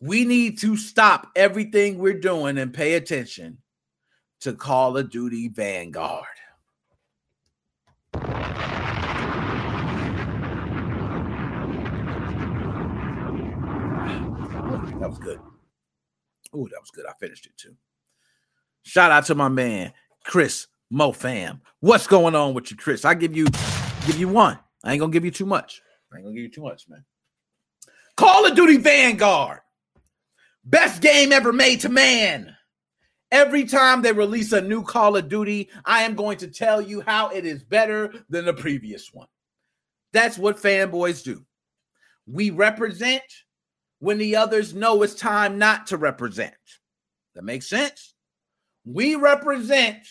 we need to stop everything we're doing and pay attention to Call of Duty Vanguard. That was good. Oh, that was good. I finished it too. Shout out to my man, Chris Mofam. What's going on with you, Chris? I give you give you one. I ain't gonna give you too much. I ain't gonna give you too much, man. Call of Duty Vanguard. Best game ever made to man. Every time they release a new Call of Duty, I am going to tell you how it is better than the previous one. That's what fanboys do. We represent when the others know it's time not to represent. That makes sense? We represent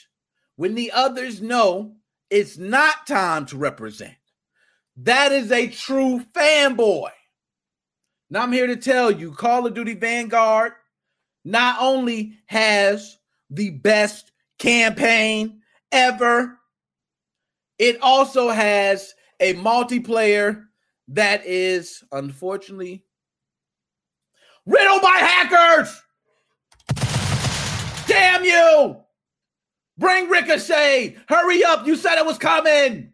when the others know it's not time to represent. That is a true fanboy. Now, I'm here to tell you Call of Duty Vanguard not only has the best campaign ever, it also has a multiplayer that is unfortunately riddled by hackers. Damn you! Bring Ricochet! Hurry up! You said it was coming!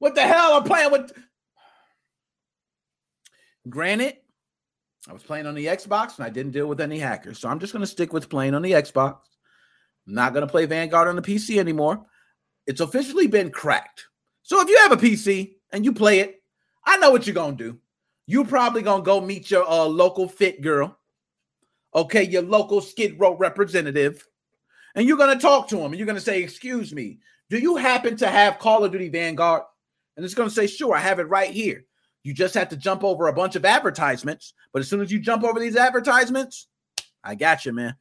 What the hell? I'm playing with. Granted, I was playing on the Xbox and I didn't deal with any hackers. So I'm just going to stick with playing on the Xbox. I'm not going to play Vanguard on the PC anymore. It's officially been cracked. So if you have a PC and you play it, I know what you're going to do. You're probably going to go meet your uh, local fit girl, okay, your local Skid Row representative, and you're going to talk to him and you're going to say, Excuse me, do you happen to have Call of Duty Vanguard? And it's going to say, Sure, I have it right here. You just have to jump over a bunch of advertisements. But as soon as you jump over these advertisements, I got you, man.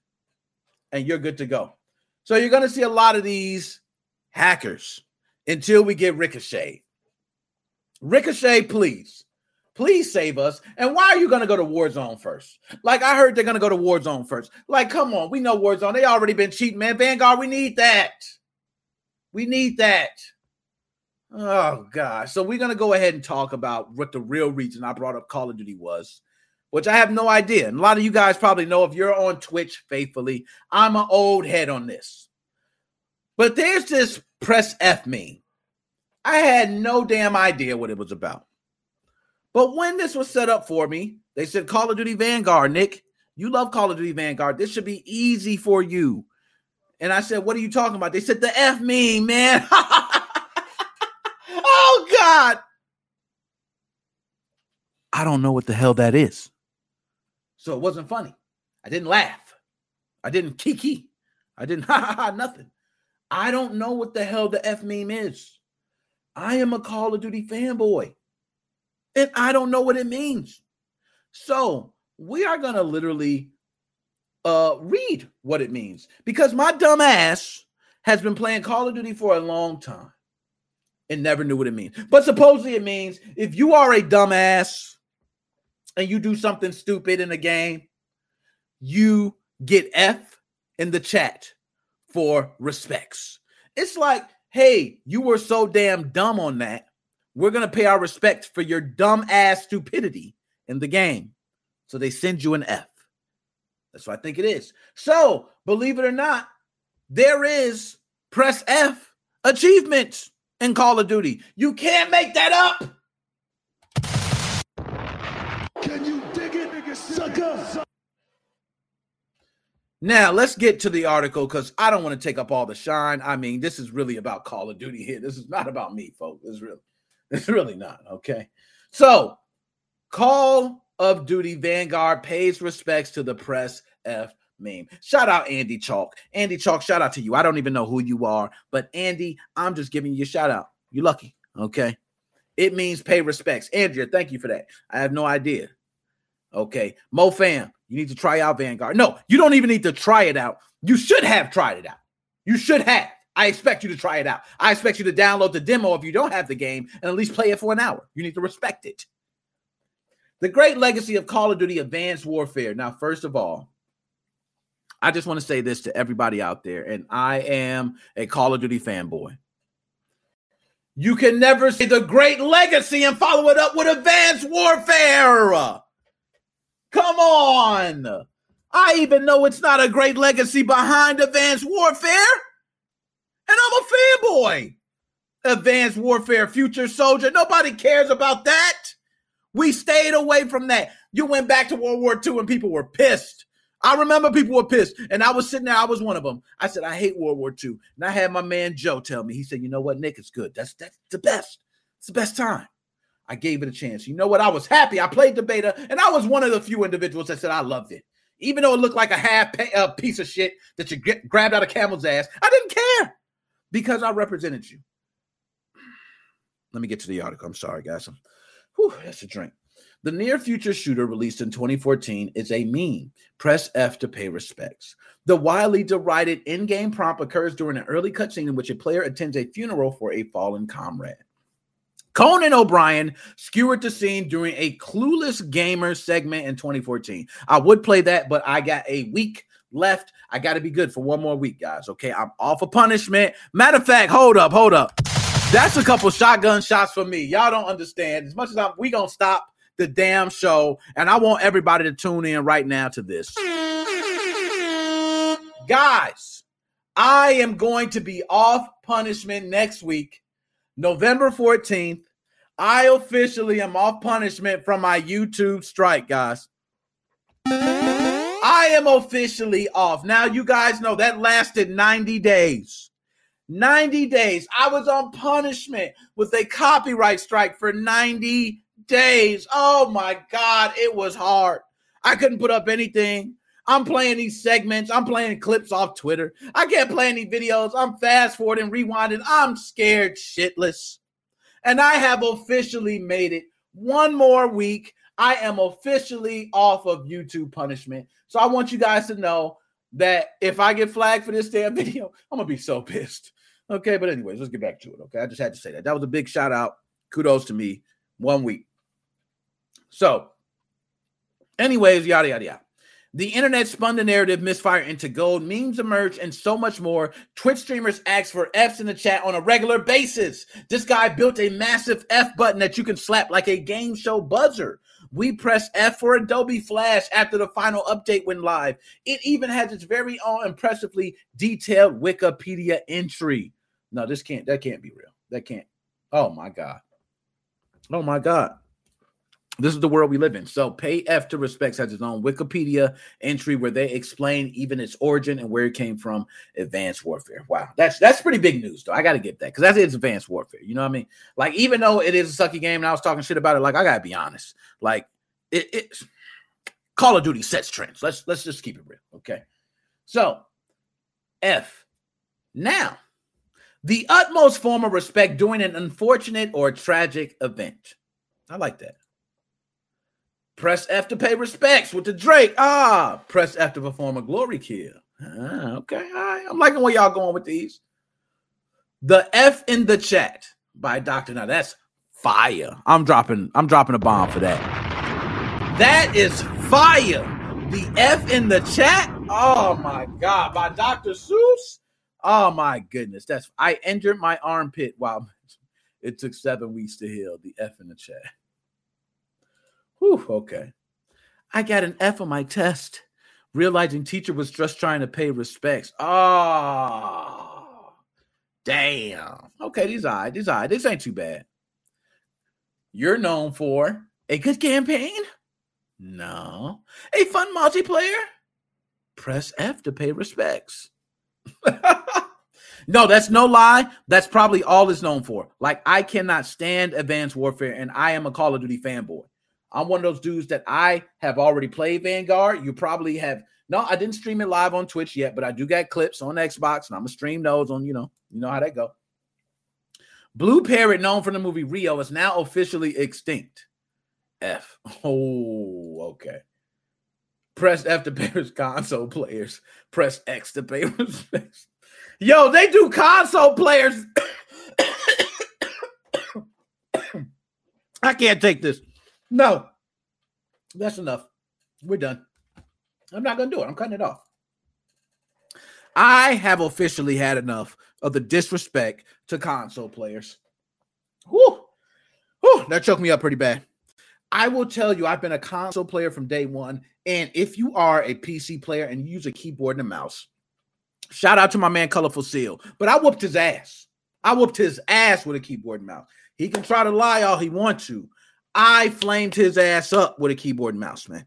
And you're good to go. So you're going to see a lot of these hackers until we get Ricochet. Ricochet, please. Please save us. And why are you going to go to Warzone first? Like, I heard they're going to go to Warzone first. Like, come on. We know Warzone. They already been cheating, man. Vanguard, we need that. We need that. Oh gosh. So we're gonna go ahead and talk about what the real reason I brought up Call of Duty was, which I have no idea. And a lot of you guys probably know if you're on Twitch faithfully, I'm an old head on this. But there's this press F meme. I had no damn idea what it was about. But when this was set up for me, they said Call of Duty Vanguard, Nick. You love Call of Duty Vanguard. This should be easy for you. And I said, What are you talking about? They said the F meme, man. God. I don't know what the hell that is. So it wasn't funny. I didn't laugh. I didn't kiki. I didn't ha ha ha nothing. I don't know what the hell the F meme is. I am a Call of Duty fanboy. And I don't know what it means. So we are gonna literally uh read what it means because my dumb ass has been playing Call of Duty for a long time and never knew what it means. But supposedly it means if you are a dumbass and you do something stupid in a game, you get F in the chat for respects. It's like, hey, you were so damn dumb on that. We're going to pay our respect for your dumbass stupidity in the game. So they send you an F. That's what I think it is. So, believe it or not, there is press F achievements in Call of Duty. You can't make that up. Can you dig it, nigga, sucker? Now let's get to the article because I don't want to take up all the shine. I mean, this is really about Call of Duty here. This is not about me, folks. It's really, it's really not. Okay. So, Call of Duty Vanguard pays respects to the press F meme. Shout out Andy Chalk. Andy Chalk, shout out to you. I don't even know who you are, but Andy, I'm just giving you a shout out. You're lucky. Okay. It means pay respects. Andrea, thank you for that. I have no idea. Okay. Mo fam, you need to try out Vanguard. No, you don't even need to try it out. You should have tried it out. You should have. I expect you to try it out. I expect you to download the demo if you don't have the game and at least play it for an hour. You need to respect it. The great legacy of Call of Duty Advanced Warfare. Now, first of all, I just want to say this to everybody out there, and I am a Call of Duty fanboy. You can never see the great legacy and follow it up with advanced warfare. Come on. I even know it's not a great legacy behind Advanced Warfare. And I'm a fanboy. Advanced Warfare Future Soldier. Nobody cares about that. We stayed away from that. You went back to World War II and people were pissed. I remember people were pissed, and I was sitting there. I was one of them. I said, "I hate World War II," and I had my man Joe tell me. He said, "You know what, Nick? It's good. That's that's the best. It's the best time." I gave it a chance. You know what? I was happy. I played the beta, and I was one of the few individuals that said I loved it, even though it looked like a half pay, uh, piece of shit that you get, grabbed out of camel's ass. I didn't care because I represented you. Let me get to the article. I'm sorry, guys. Whew, that's a drink. The near future shooter released in 2014 is a meme. Press F to pay respects. The widely derided in game prompt occurs during an early cutscene in which a player attends a funeral for a fallen comrade. Conan O'Brien skewered the scene during a Clueless Gamer segment in 2014. I would play that, but I got a week left. I got to be good for one more week, guys. Okay, I'm off of punishment. Matter of fact, hold up, hold up. That's a couple shotgun shots for me. Y'all don't understand. As much as I'm, we gonna stop the damn show. And I want everybody to tune in right now to this. Guys, I am going to be off punishment next week, November 14th. I officially am off punishment from my YouTube strike, guys. I am officially off. Now, you guys know that lasted 90 days. 90 days. I was on punishment with a copyright strike for 90 days. Oh my God, it was hard. I couldn't put up anything. I'm playing these segments. I'm playing clips off Twitter. I can't play any videos. I'm fast forwarding, rewinding. I'm scared shitless. And I have officially made it one more week. I am officially off of YouTube punishment. So I want you guys to know that if I get flagged for this damn video, I'm going to be so pissed. Okay. But, anyways, let's get back to it. Okay. I just had to say that. That was a big shout out. Kudos to me. One week. So, anyways, yada, yada, yada. The internet spun the narrative misfire into gold, memes emerged, and so much more. Twitch streamers ask for Fs in the chat on a regular basis. This guy built a massive F button that you can slap like a game show buzzer. We press F for Adobe Flash after the final update went live. It even has its very own impressively detailed Wikipedia entry. No, this can't, that can't be real. That can't. Oh my God. Oh my God. This is the world we live in. So, Pay F to Respects has its own Wikipedia entry where they explain even its origin and where it came from. Advanced Warfare. Wow, that's that's pretty big news, though. I got to get that because that's it's Advanced Warfare. You know what I mean? Like, even though it is a sucky game, and I was talking shit about it, like I gotta be honest. Like, it, it's Call of Duty sets trends. Let's let's just keep it real, okay? So, F. Now, the utmost form of respect during an unfortunate or tragic event. I like that. Press F to pay respects with the Drake. Ah, press F to perform a glory kill. Ah, okay, all right. I'm liking where y'all going with these. The F in the chat by Doctor. Now that's fire. I'm dropping. I'm dropping a bomb for that. That is fire. The F in the chat. Oh my god, by Dr. Seuss. Oh my goodness, that's. I injured my armpit while it took seven weeks to heal. The F in the chat. Whew, okay. I got an F on my test, realizing teacher was just trying to pay respects. Oh, damn. Okay, these are these are this ain't too bad. You're known for a good campaign? No. A fun multiplayer? Press F to pay respects. no, that's no lie. That's probably all it's known for. Like, I cannot stand Advanced Warfare, and I am a Call of Duty fanboy. I'm one of those dudes that I have already played Vanguard. You probably have. No, I didn't stream it live on Twitch yet, but I do got clips on Xbox, and I'm gonna stream those on. You know, you know how that go. Blue Parrot, known from the movie Rio, is now officially extinct. F. Oh, okay. Press F to pay console players. Press X to pay respects. Yo, they do console players. I can't take this. No, that's enough. We're done. I'm not going to do it. I'm cutting it off. I have officially had enough of the disrespect to console players. Whew. Whew, that choked me up pretty bad. I will tell you, I've been a console player from day one. And if you are a PC player and you use a keyboard and a mouse, shout out to my man Colorful Seal. But I whooped his ass. I whooped his ass with a keyboard and mouse. He can try to lie all he wants to. I flamed his ass up with a keyboard and mouse, man.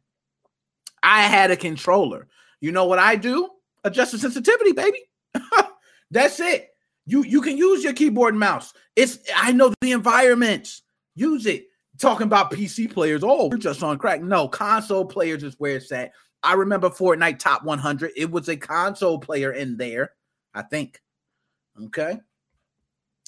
I had a controller. You know what I do? Adjust the sensitivity, baby. That's it. You you can use your keyboard and mouse. It's I know the environments. Use it. Talking about PC players, oh, we're just on crack. No, console players is where it's at. I remember Fortnite Top 100. It was a console player in there, I think. Okay.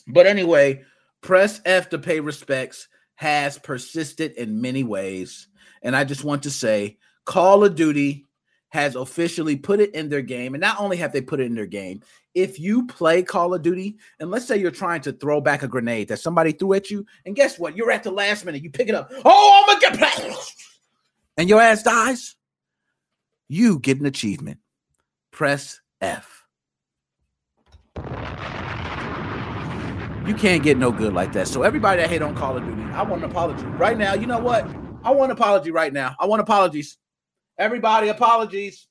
But anyway, press F to pay respects has persisted in many ways. And I just want to say Call of Duty has officially put it in their game. And not only have they put it in their game, if you play Call of Duty, and let's say you're trying to throw back a grenade that somebody threw at you, and guess what? You're at the last minute, you pick it up. Oh, I'm gonna get and your ass dies, you get an achievement. Press F. You can't get no good like that. So everybody that hate on Call of Duty, I want an apology right now. You know what? I want an apology right now. I want apologies. Everybody, apologies.